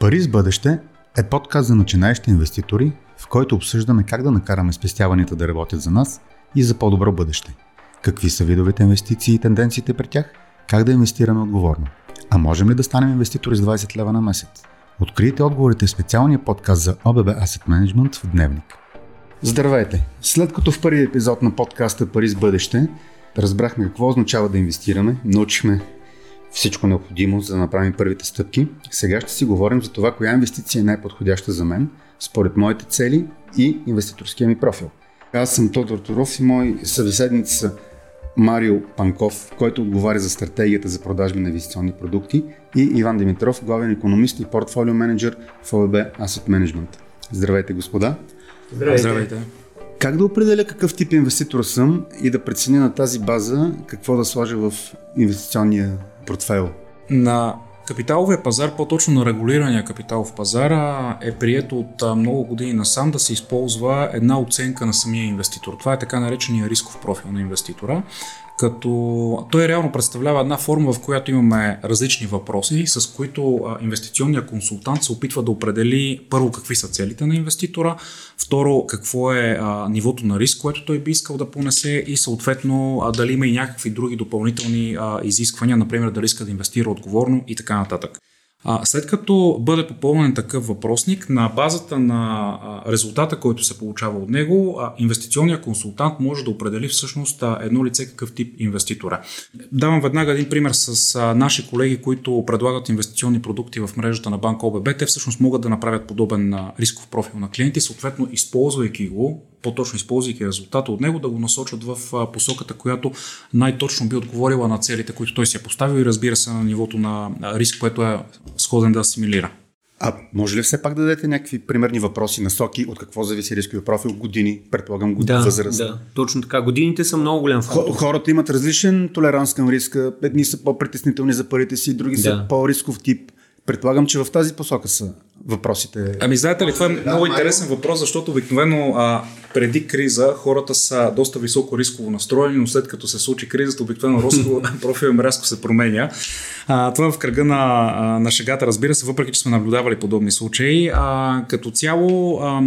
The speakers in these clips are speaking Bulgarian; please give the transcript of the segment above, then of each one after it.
Пари с бъдеще е подкаст за начинаещи инвеститори, в който обсъждаме как да накараме спестяванията да работят за нас и за по-добро бъдеще. Какви са видовете инвестиции и тенденциите при тях, как да инвестираме отговорно. А можем ли да станем инвеститори с 20 лева на месец? Открийте отговорите в специалния подкаст за OBB Asset Management в Дневник. Здравейте! След като в първи епизод на подкаста Пари с бъдеще разбрахме какво означава да инвестираме, научихме всичко необходимо, за да направим първите стъпки. Сега ще си говорим за това, коя инвестиция е най-подходяща за мен, според моите цели и инвеститорския ми профил. Аз съм Тодор Туров и мои събеседници са Марио Панков, който отговаря за стратегията за продажби на инвестиционни продукти и Иван Димитров, главен економист и портфолио менеджер в ОБ Asset Management. Здравейте, господа! Здравейте! Здравейте. Как да определя какъв тип инвеститор съм и да преценя на тази база какво да сложа в инвестиционния портфел? На капиталовия пазар, по-точно на регулирания капиталов пазар, е прието от много години насам да се използва една оценка на самия инвеститор. Това е така наречения рисков профил на инвеститора като той реално представлява една форма, в която имаме различни въпроси, с които инвестиционният консултант се опитва да определи първо какви са целите на инвеститора, второ какво е нивото на риск, което той би искал да понесе и съответно дали има и някакви други допълнителни изисквания, например дали иска да инвестира отговорно и така нататък. А, след като бъде попълнен такъв въпросник, на базата на резултата, който се получава от него, инвестиционният консултант може да определи всъщност едно лице какъв тип инвеститора. Давам веднага един пример с наши колеги, които предлагат инвестиционни продукти в мрежата на банка ОББ. Те всъщност могат да направят подобен рисков профил на клиенти, съответно използвайки го по-точно използвайки резултата от него, да го насочат в посоката, която най-точно би отговорила на целите, които той си е поставил и разбира се на нивото на риск, което е сходен да асимилира. А може ли все пак да дадете някакви примерни въпроси, насоки, от какво зависи рисковия профил? Години, предполагам, години, да, възраст. Да, точно така. Годините са много голям фактор. Хората имат различен толеранс към риска. Едни са по-притеснителни за парите си, други да. са по-рисков тип. Предполагам, че в тази посока са въпросите. Ами знаете ли, това е много интересен въпрос, защото обикновено а, преди криза хората са доста високо рисково настроени, но след като се случи кризата, обикновено рисково профил им рязко се променя. А, това е в кръга на, на шегата, разбира се, въпреки че сме наблюдавали подобни случаи. А, като цяло, а,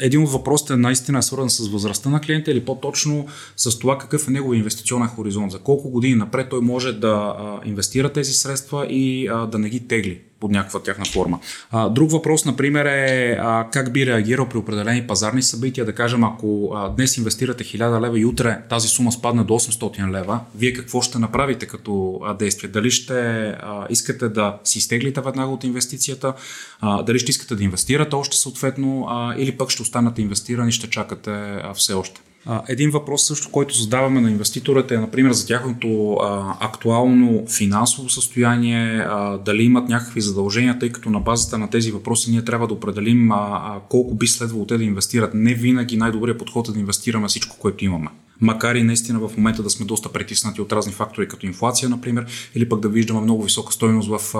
един от въпросите наистина е свързан с възрастта на клиента или по-точно с това какъв е негови инвестиционен хоризонт, за колко години напред той може да а, инвестира тези средства и а, да не ги тегли под някаква тяхна форма. А, друг въпрос, например, е а, как би реагирал при определени пазарни събития. Да кажем, ако а, днес инвестирате 1000 лева и утре тази сума спадне до 800 лева, вие какво ще направите като а, действие? Дали ще а, искате да си изтеглите веднага от инвестицията, а, дали ще искате да инвестирате още съответно, а, или пък ще останете инвестирани и ще чакате а, все още. Един въпрос също, който задаваме на инвеститорите е, например, за тяхното а, актуално финансово състояние, а, дали имат някакви задължения, тъй като на базата на тези въпроси ние трябва да определим а, а, колко би следвало те да инвестират. Не винаги най-добрият подход е да инвестираме всичко, което имаме. Макар и наистина в момента да сме доста притиснати от разни фактори, като инфлация, например, или пък да виждаме много висока стойност в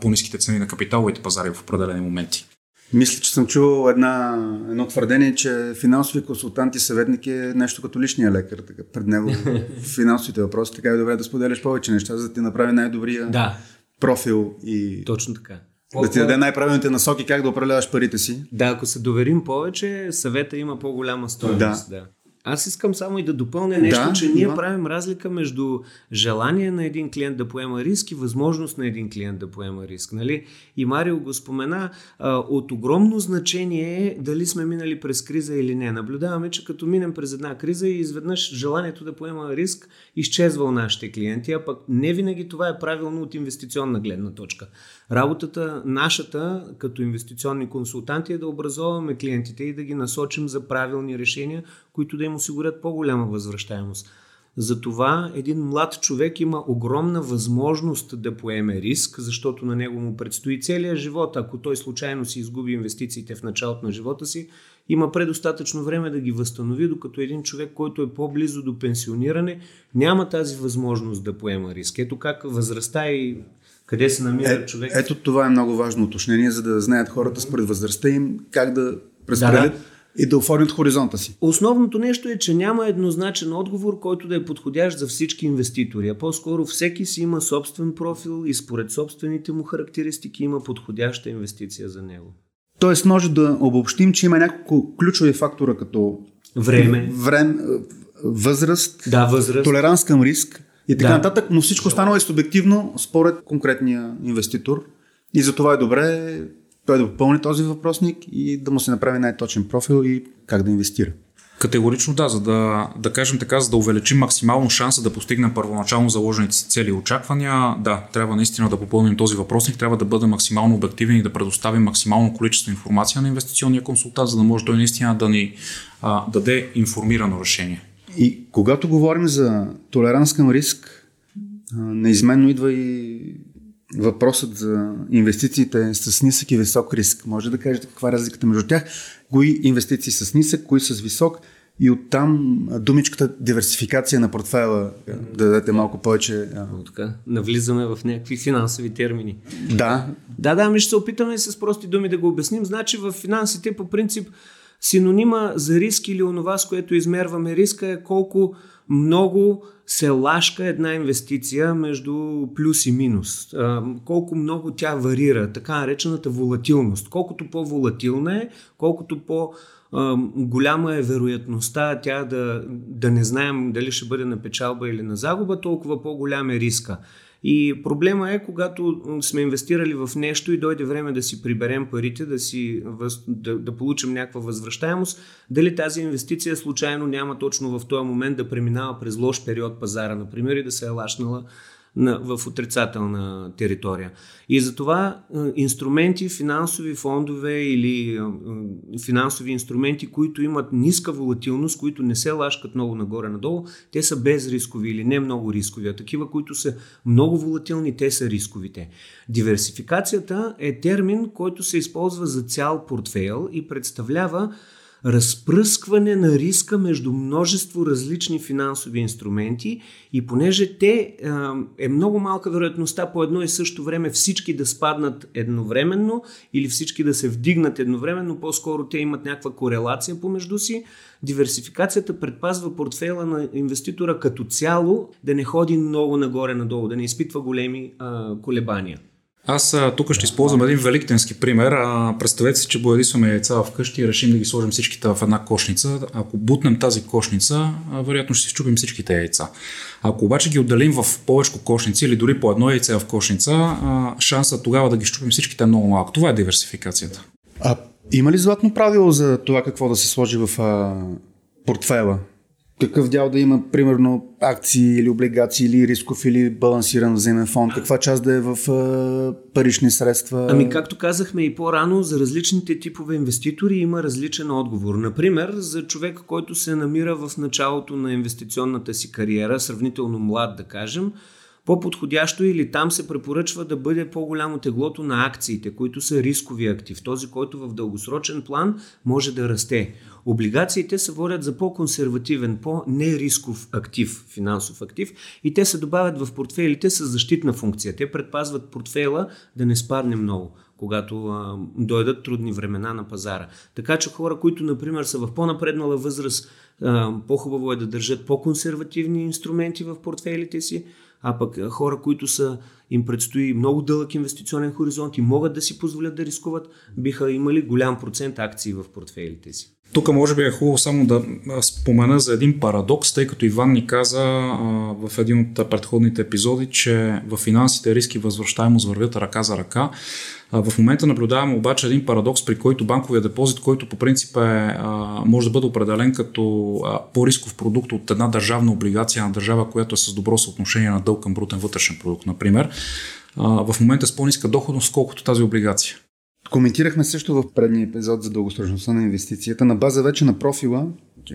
по-низките цени на капиталовите пазари в определени моменти. Мисля, че съм чувал една, едно твърдение, че финансови консултант и съветник е нещо като личния лекар. Така, пред него финансовите въпроси, така е добре да споделяш повече неща, за да ти направи най-добрия да. профил. И... Точно така. Да ти даде най-правилните насоки как да управляваш парите си. Да, ако се доверим повече, съвета има по-голяма стоеност. Да. да. Аз искам само и да допълня нещо, да, че ние да. правим разлика между желание на един клиент да поема риск и възможност на един клиент да поема риск. Нали? И Марио го спомена, от огромно значение е дали сме минали през криза или не. Наблюдаваме, че като минем през една криза и изведнъж желанието да поема риск изчезва у нашите клиенти, а пък не винаги това е правилно от инвестиционна гледна точка. Работата нашата като инвестиционни консултанти е да образоваме клиентите и да ги насочим за правилни решения, които да им осигурят по-голяма възвръщаемост. Затова един млад човек има огромна възможност да поеме риск, защото на него му предстои целият живот. Ако той случайно си изгуби инвестициите в началото на живота си, има предостатъчно време да ги възстанови, докато един човек, който е по-близо до пенсиониране, няма тази възможност да поема риск. Ето как възрастта и къде се намира е, човек. Ето това е много важно уточнение, за да знаят хората според възрастта им как да разпределят. Да, да и да оформят хоризонта си. Основното нещо е, че няма еднозначен отговор, който да е подходящ за всички инвеститори, а по-скоро всеки си има собствен профил и според собствените му характеристики има подходяща инвестиция за него. Тоест може да обобщим, че има няколко ключови фактора като време, време възраст, да, възраст, толеранс към риск и така да. нататък, но всичко останало е субективно според конкретния инвеститор и за това е добре той да попълни този въпросник и да му се направи най-точен профил и как да инвестира. Категорично да, за да, да кажем така, за да увеличим максимално шанса да постигнем първоначално заложените си цели и очаквания, да, трябва наистина да попълним този въпросник, трябва да бъдем максимално обективен и да предоставим максимално количество информация на инвестиционния консултант, за да може той наистина да ни а, даде информирано решение. И когато говорим за толеранс към риск, неизменно идва и въпросът за инвестициите с нисък и висок риск. Може да кажете каква е разликата между тях? Кои инвестиции с нисък, кои с висок? И оттам думичката диверсификация на портфела, да дадете малко повече. Така, навлизаме в някакви финансови термини. Да. Да, да, ми ще се опитаме с прости думи да го обясним. Значи в финансите по принцип синонима за риск или онова, с което измерваме риска е колко много се лашка една инвестиция между плюс и минус. колко много тя варира, така наречената волатилност. Колкото по-волатилна е, колкото по- голяма е вероятността тя да, да не знаем дали ще бъде на печалба или на загуба, толкова по-голям е риска. И проблема е, когато сме инвестирали в нещо и дойде време да си приберем парите, да, си, да, да получим някаква възвръщаемост, дали тази инвестиция случайно няма точно в този момент да преминава през лош период пазара, например, и да се е лашнала на, в отрицателна територия. И затова инструменти, финансови фондове или финансови инструменти, които имат ниска волатилност, които не се лашкат много нагоре-надолу, те са безрискови или не много рискови, а такива, които са много волатилни, те са рисковите. Диверсификацията е термин, който се използва за цял портфейл и представлява разпръскване на риска между множество различни финансови инструменти и понеже те е много малка вероятността по едно и също време всички да спаднат едновременно или всички да се вдигнат едновременно, по-скоро те имат някаква корелация помежду си, диверсификацията предпазва портфела на инвеститора като цяло да не ходи много нагоре-надолу, да не изпитва големи колебания. Аз тук ще използвам един великденски пример. Представете си, че боядисваме яйца вкъщи и решим да ги сложим всичките в една кошница. Ако бутнем тази кошница, вероятно ще си щупим всичките яйца. Ако обаче ги отделим в повече кошници или дори по едно яйце в кошница, а, шансът тогава да ги щупим всичките е много малък. Това е диверсификацията. А има ли златно правило за това какво да се сложи в а, портфела? Какъв дял да има, примерно, акции или облигации, или рисков, или балансиран вземен фонд, каква част да е в а, парични средства? Ами, както казахме и по-рано, за различните типове инвеститори има различен отговор. Например, за човек, който се намира в началото на инвестиционната си кариера, сравнително млад, да кажем, по-подходящо или там се препоръчва да бъде по-голямо теглото на акциите, които са рискови актив, този, който в дългосрочен план може да расте. Облигациите се водят за по-консервативен, по-нерисков актив, финансов актив и те се добавят в портфейлите с защитна функция. Те предпазват портфейла да не спадне много когато а, дойдат трудни времена на пазара. Така че хора, които, например, са в по-напреднала възраст, а, по-хубаво е да държат по-консервативни инструменти в портфейлите си, а пък хора, които са, им предстои много дълъг инвестиционен хоризонт и могат да си позволят да рискуват, биха имали голям процент акции в портфейлите си. Тук може би е хубаво само да спомена за един парадокс, тъй като Иван ни каза а, в един от предходните епизоди, че в финансите риски възвръщаемост вървят ръка за ръка. А, в момента наблюдаваме обаче един парадокс, при който банковия депозит, който по принцип е, а, може да бъде определен като а, по-рисков продукт от една държавна облигация на държава, която е с добро съотношение на дълг към брутен вътрешен продукт, например, а, в момента е с по-ниска доходност, колкото тази облигация. Коментирахме също в предния епизод за дългосрочността на инвестицията на база вече на профила,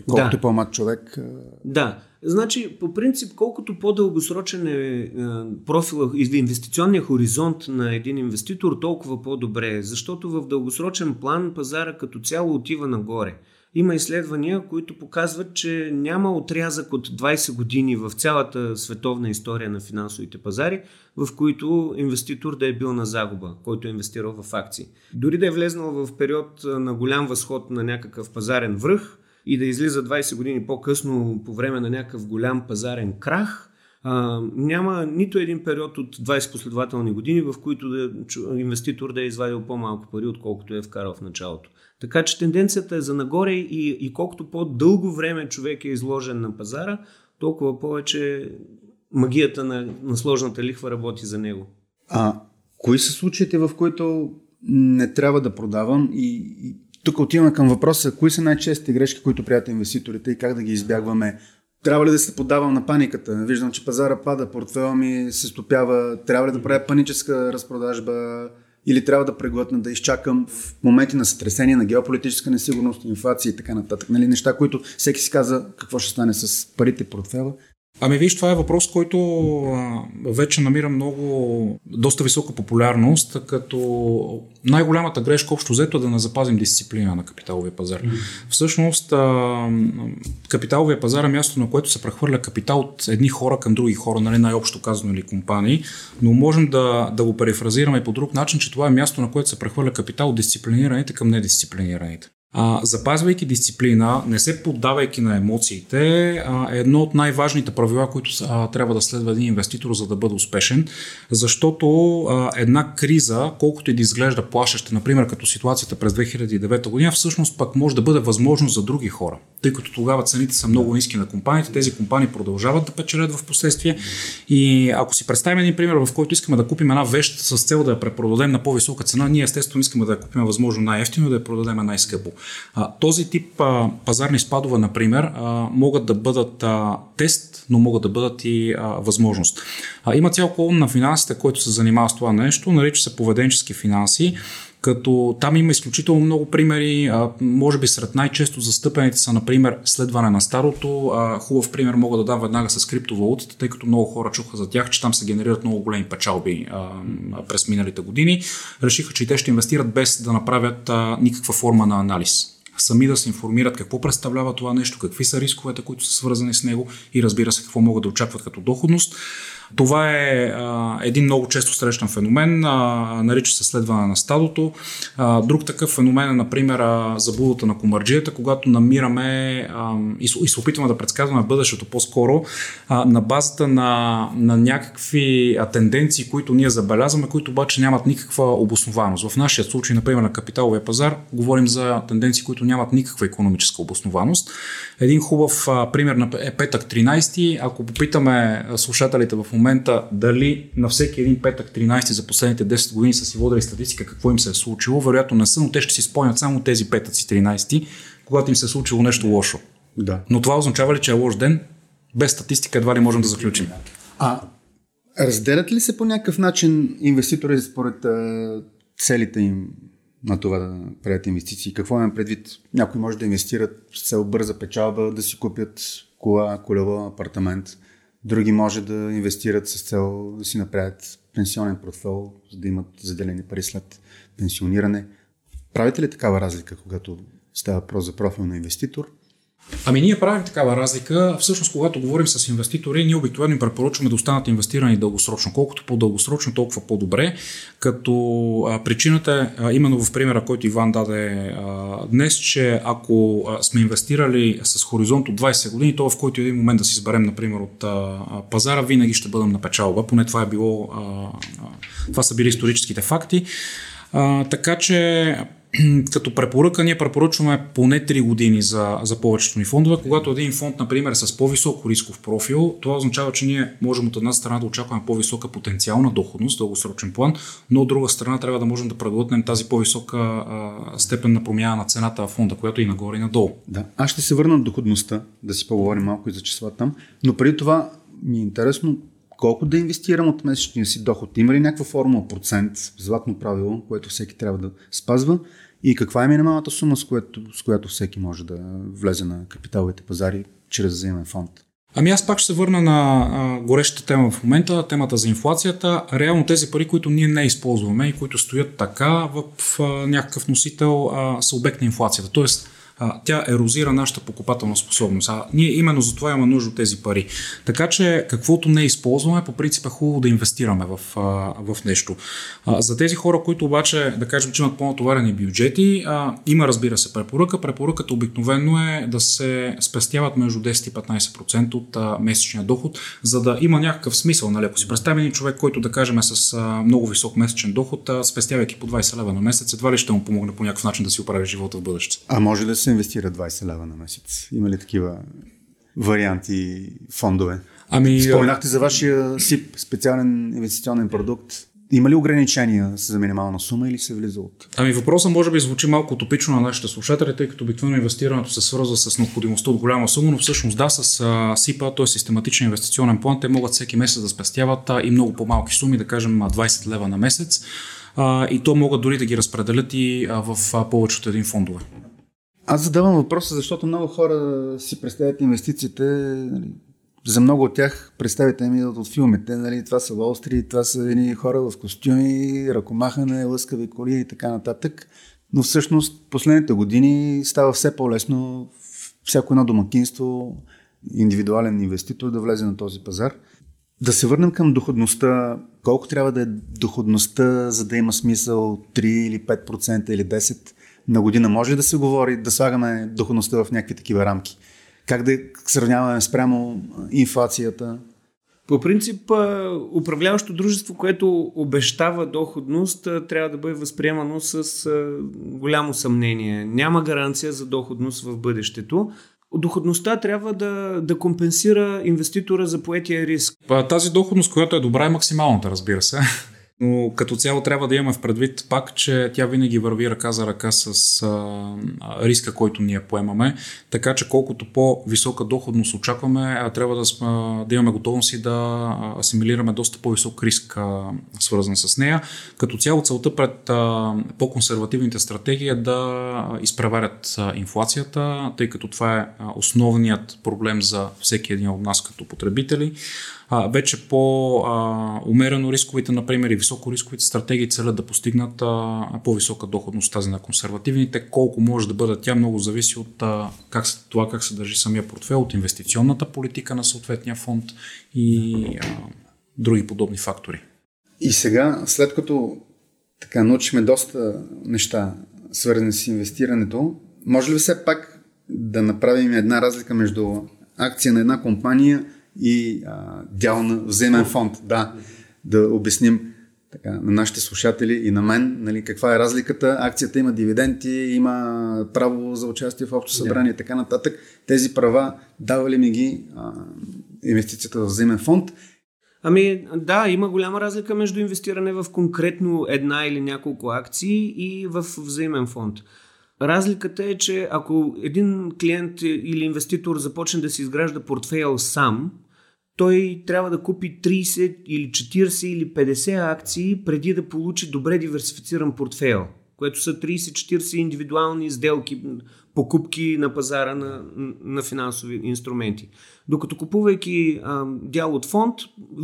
колкото да. е по-млад човек. Да, значи по принцип колкото по-дългосрочен е профила, инвестиционния хоризонт на един инвеститор, толкова по-добре е, защото в дългосрочен план пазара като цяло отива нагоре. Има изследвания, които показват, че няма отрязък от 20 години в цялата световна история на финансовите пазари, в които инвеститор да е бил на загуба, който е инвестирал в акции. Дори да е влезнал в период на голям възход на някакъв пазарен връх и да излиза 20 години по-късно по време на някакъв голям пазарен крах, а, няма нито един период от 20 последователни години, в които да, инвеститор да е извадил по-малко пари, отколкото е вкарал в началото. Така че тенденцията е за нагоре и, и колкото по-дълго време човек е изложен на пазара, толкова повече магията на, на сложната лихва работи за него. А кои са случаите, в които не трябва да продавам и, и тук отиваме към въпроса, кои са най-честите грешки, които прият инвеститорите и как да ги избягваме трябва ли да се подавам на паниката? Виждам, че пазара пада, портфела ми се стопява. Трябва ли да правя паническа разпродажба? Или трябва да преглътна, да изчакам в моменти на сътресение, на геополитическа несигурност, инфлация и така нататък. Нали, неща, които всеки си каза какво ще стане с парите портфела. Ами виж, това е въпрос, който а, вече намира много, доста висока популярност, като най-голямата грешка общо взето е да не запазим дисциплина на капиталовия пазар. Всъщност, а, капиталовия пазар е място, на което се прехвърля капитал от едни хора към други хора, нали, най-общо казано или компании, но можем да, да го перефразираме по друг начин, че това е място, на което се прехвърля капитал от дисциплинираните към недисциплинираните. А, запазвайки дисциплина, не се поддавайки на емоциите, а, е едно от най-важните правила, които а, трябва да следва един инвеститор, за да бъде успешен. Защото а, една криза, колкото и да изглежда плашеща, например като ситуацията през 2009 година, всъщност пък може да бъде възможност за други хора. Тъй като тогава цените са много ниски на компаниите, тези компании продължават да печелят в последствие. И ако си представим един пример, в който искаме да купим една вещ с цел да я препродадем на по-висока цена, ние естествено искаме да я купим възможно най-ефтино и да я продадем най-скъпо. А, този тип а, пазарни спадове, например, а, могат да бъдат а, тест, но могат да бъдат и а, възможност. А, има цял колон на финансите, който се занимава с това нещо, нарича се поведенчески финанси като там има изключително много примери. А, може би сред най-често застъпените са, например, следване на старото. А, хубав пример мога да дам веднага с криптовалутите, тъй като много хора чуха за тях, че там се генерират много големи печалби а, през миналите години. Решиха, че и те ще инвестират без да направят а, никаква форма на анализ сами да се информират какво представлява това нещо, какви са рисковете, които са свързани с него и разбира се какво могат да очакват като доходност. Това е а, един много често срещан феномен, а, нарича се следване на стадото. А, друг такъв феномен е, например, заблудата на комарджията, когато намираме а, и, и се опитваме да предсказваме бъдещето по-скоро а, на базата на, на някакви а, тенденции, които ние забелязваме, които обаче нямат никаква обоснованост. В нашия случай, например, на капиталовия пазар, говорим за тенденции, които нямат никаква економическа обоснованост. Един хубав а, пример е петък 13. Ако попитаме слушателите в момента дали на всеки един петък 13 за последните 10 години са си водили статистика какво им се е случило, вероятно не са, но те ще си спомнят само тези петъци 13, когато им се е случило нещо лошо. Да. Но това означава ли, че е лош ден? Без статистика едва ли можем да заключим. А разделят ли се по някакъв начин инвеститори според целите им на това да правят инвестиции? Какво имам предвид? Някои може да инвестират с цел бърза печалба, да си купят кола, колево, апартамент – Други може да инвестират с цел да си направят пенсионен портфел, за да имат заделени пари след пенсиониране. Правите ли такава разлика, когато става въпрос за профил на инвеститор Ами ние правим такава разлика. Всъщност, когато говорим с инвеститори, ние обикновено им препоръчваме да останат инвестирани дългосрочно. Колкото по-дългосрочно, толкова по-добре. Като а, причината е именно в примера, който Иван даде а, днес, че ако а, сме инвестирали с хоризонт от 20 години, то в който един момент да си изберем, например, от а, пазара, винаги ще бъдем на печалба. Поне това е било. А, а, това са били историческите факти. А, така че като препоръка ние препоръчваме поне 3 години за, за повечето ни фондове. Когато един фонд, например, е с по-висок рисков профил, това означава, че ние можем от една страна да очакваме по-висока потенциална доходност, дългосрочен план, но от друга страна трябва да можем да преглътнем тази по-висока а, степен на промяна на цената на фонда, която е и нагоре и надолу. Да, аз ще се върна на доходността, да си поговорим малко и за числа там, но преди това ми е интересно колко да инвестирам от месечния си доход? Има ли някаква формула, процент, златно правило, което всеки трябва да спазва? И каква е минималната сума, с която, с която всеки може да влезе на капиталовите пазари чрез взаимен фонд? Ами аз пак ще се върна на а, горещата тема в момента, темата за инфлацията. Реално тези пари, които ние не използваме и които стоят така в, а, някакъв носител, а, са обект на инфлацията. Тоест, а, тя ерозира нашата покупателна способност. А ние именно за това имаме нужда от тези пари. Така че каквото не използваме, по принцип е хубаво да инвестираме в, а, в нещо. А, за тези хора, които обаче, да кажем, че имат по-натоварени бюджети, а, има разбира се препоръка. Препоръката обикновено е да се спестяват между 10 и 15% от а, месечния доход, за да има някакъв смисъл. Нали? Ако си представим човек, който да кажем е с а, много висок месечен доход, а, спестявайки по 20 лева на месец, едва ли ще му помогне по някакъв начин да си оправи живота в бъдеще. А може да се инвестира 20 лева на месец? Има ли такива варианти, фондове? Ами, Споменахте за вашия СИП, специален инвестиционен продукт. Има ли ограничения за минимална сума или се влиза от? Ами въпросът може би звучи малко утопично на нашите слушатели, тъй като обикновено инвестирането се свързва с необходимостта от голяма сума, но всъщност да, с а, СИПА, т.е. систематичен инвестиционен план, те могат всеки месец да спестяват а, и много по-малки суми, да кажем 20 лева на месец. А, и то могат дори да ги разпределят и а, в а, повече от един фондове. Аз задавам въпроса, защото много хора си представят инвестициите нали, за много от тях представите ми от филмите. Нали, това са Уолстри, това са едни хора в костюми, ръкомахане, лъскави коли и така нататък. Но всъщност последните години става все по-лесно всяко едно домакинство, индивидуален инвеститор да влезе на този пазар. Да се върнем към доходността. Колко трябва да е доходността, за да има смисъл 3 или 5% или 10% на година? Може да се говори, да слагаме доходността в някакви такива рамки? как да сравняваме спрямо инфлацията? По принцип, управляващо дружество, което обещава доходност, трябва да бъде възприемано с голямо съмнение. Няма гаранция за доходност в бъдещето. Доходността трябва да, да компенсира инвеститора за поетия риск. Тази доходност, която е добра, е максималната, разбира се. Но като цяло трябва да имаме в предвид пак, че тя винаги върви ръка за ръка с а, риска, който ние поемаме. Така че колкото по-висока доходност очакваме, трябва да, сме, да имаме готовност и да асимилираме доста по-висок риск, а, свързан с нея. Като цяло целта пред а, по-консервативните стратегии е да изпреварят а, инфлацията, тъй като това е основният проблем за всеки един от нас като потребители а, вече по-умерено рисковите, например, и високо рисковите стратегии целят да постигнат а, по-висока доходност тази на консервативните. Колко може да бъде тя, много зависи от а, как се, това как се държи самия портфел, от инвестиционната политика на съответния фонд и а, други подобни фактори. И сега, след като така научихме доста неща, свързани с инвестирането, може ли все пак да направим една разлика между акция на една компания – и а, дял на взаимен фонд. Да, да обясним така, на нашите слушатели и на мен нали, каква е разликата. Акцията има дивиденти, има право за участие в общо събрание и така нататък. Тези права дава ли ми ги а, инвестицията в взаимен фонд? Ами да, има голяма разлика между инвестиране в конкретно една или няколко акции и в взаимен фонд. Разликата е, че ако един клиент или инвеститор започне да си изгражда портфейл сам, той трябва да купи 30 или 40 или 50 акции преди да получи добре диверсифициран портфейл, което са 30-40 индивидуални сделки, покупки на пазара на, на финансови инструменти. Докато купувайки а, дял от фонд,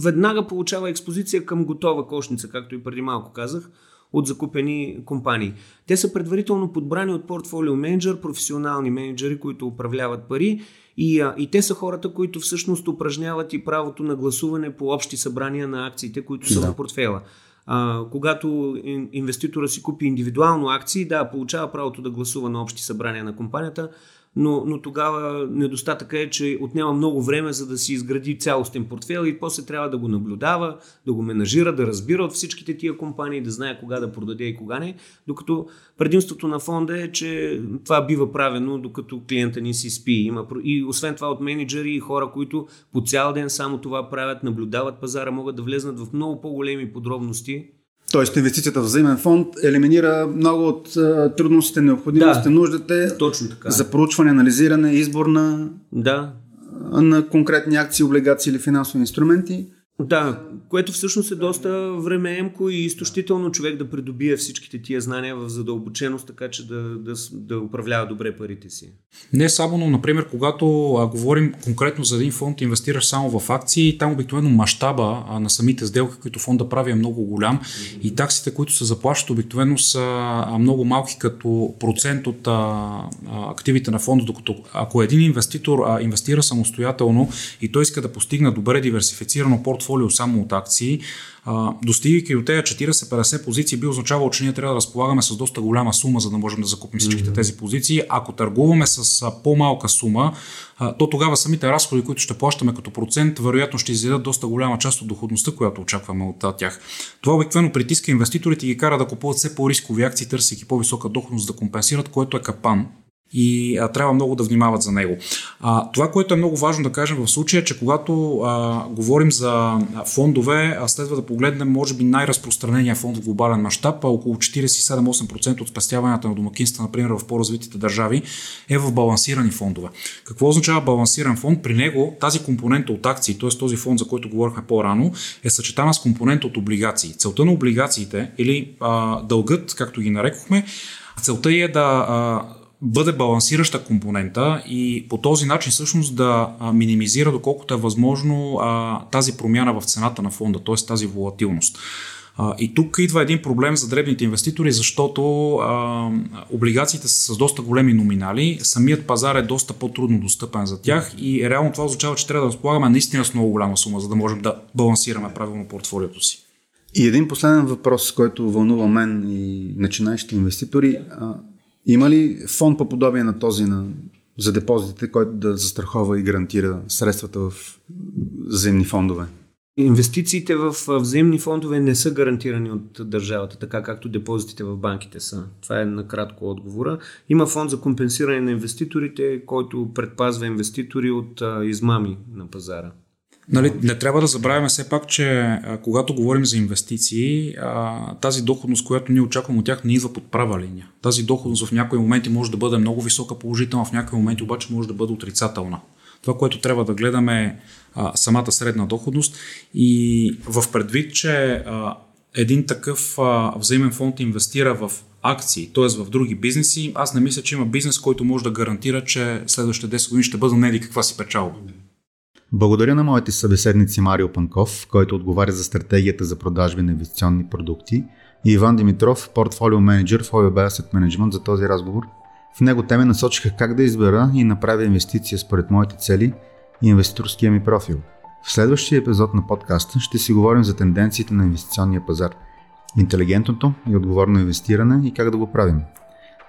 веднага получава експозиция към готова кошница, както и преди малко казах, от закупени компании. Те са предварително подбрани от портфолио менеджер, професионални менеджери, които управляват пари и, а, и те са хората, които всъщност упражняват и правото на гласуване по общи събрания на акциите, които са да. в портфела. А, когато инвеститора си купи индивидуално акции, да, получава правото да гласува на общи събрания на компанията, но, но тогава недостатъка е, че отнема много време за да си изгради цялостен портфел и после трябва да го наблюдава, да го менажира, да разбира от всичките тия компании, да знае кога да продаде и кога не. Докато предимството на фонда е, че това бива правено, докато клиента ни си спи. Има, и освен това от менеджери и хора, които по цял ден само това правят, наблюдават пазара, могат да влезнат в много по-големи подробности Тоест инвестицията в взаимен фонд елиминира много от трудностите, необходимостите, да, нуждите точно така. за проучване, анализиране, избор на, да. на конкретни акции, облигации или финансови инструменти. Да, което всъщност е доста времеемко и изтощително човек да придобие всичките тия знания в задълбоченост, така че да, да, да управлява добре парите си. Не само, но, например, когато говорим конкретно за един фонд, инвестираш само в акции, там обикновено мащаба на самите сделки, които фонда прави е много голям и таксите, които се заплащат, обикновено са много малки като процент от а, а, активите на фонда, докато ако един инвеститор а, инвестира самостоятелно и той иска да постигне добре диверсифицирано портфолио, портфолио само от акции, достигайки до тези 40-50 позиции, би означавало, че ние трябва да разполагаме с доста голяма сума, за да можем да закупим всичките mm-hmm. тези позиции. Ако търгуваме с по-малка сума, то тогава самите разходи, които ще плащаме като процент, вероятно ще изядат доста голяма част от доходността, която очакваме от тях. Това обикновено притиска инвеститорите и ги кара да купуват все по-рискови акции, търсейки по-висока доходност да компенсират, което е капан и а, трябва много да внимават за него. А, това, което е много важно да кажем в случая, е, че когато а, говорим за фондове, а следва да погледнем, може би, най-разпространения фонд в глобален мащаб, а около 47-8% от спестяванията на домакинства, например, в по-развитите държави, е в балансирани фондове. Какво означава балансиран фонд? При него тази компонента от акции, т.е. този фонд, за който говорихме по-рано, е съчетана с компонента от облигации. Целта на облигациите или а, дългът, както ги нарекохме, целта е да а, бъде балансираща компонента и по този начин всъщност да минимизира доколкото е възможно тази промяна в цената на фонда, т.е. тази волатилност. И тук идва един проблем за дребните инвеститори, защото а, облигациите са с доста големи номинали, самият пазар е доста по-трудно достъпен за тях и реално това означава, че трябва да разполагаме наистина с много голяма сума, за да можем да балансираме правилно портфолиото си. И един последен въпрос, който вълнува мен и начинаещите инвеститори. Има ли фонд по подобие на този на, за депозитите, който да застрахова и гарантира средствата в взаимни фондове? Инвестициите в взаимни фондове не са гарантирани от държавата, така както депозитите в банките са. Това е накратко отговора. Има фонд за компенсиране на инвеститорите, който предпазва инвеститори от измами на пазара. Нали, не трябва да забравяме все пак, че а, когато говорим за инвестиции, а, тази доходност, която ние очакваме от тях, не идва под права линия. Тази доходност в някои моменти може да бъде много висока положителна, в някои моменти обаче може да бъде отрицателна. Това, което трябва да гледаме е самата средна доходност и в предвид, че а, един такъв а, взаимен фонд инвестира в акции, т.е. в други бизнеси, аз не мисля, че има бизнес, който може да гарантира, че следващите 10 години ще бъде не каква си печалба. Благодаря на моите събеседници Марио Панков, който отговаря за стратегията за продажби на инвестиционни продукти, и Иван Димитров, портфолио менеджер в OYB Asset Management за този разговор. В него те ме насочиха как да избера и направя инвестиция според моите цели и инвеститорския ми профил. В следващия епизод на подкаста ще си говорим за тенденциите на инвестиционния пазар, интелигентното и отговорно инвестиране и как да го правим.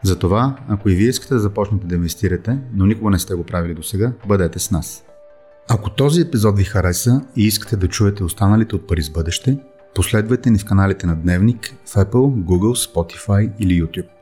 Затова, ако и вие искате да започнете да инвестирате, но никога не сте го правили до сега, бъдете с нас. Ако този епизод ви хареса и искате да чуете останалите от Пари с бъдеще, последвайте ни в каналите на Дневник в Apple, Google, Spotify или YouTube.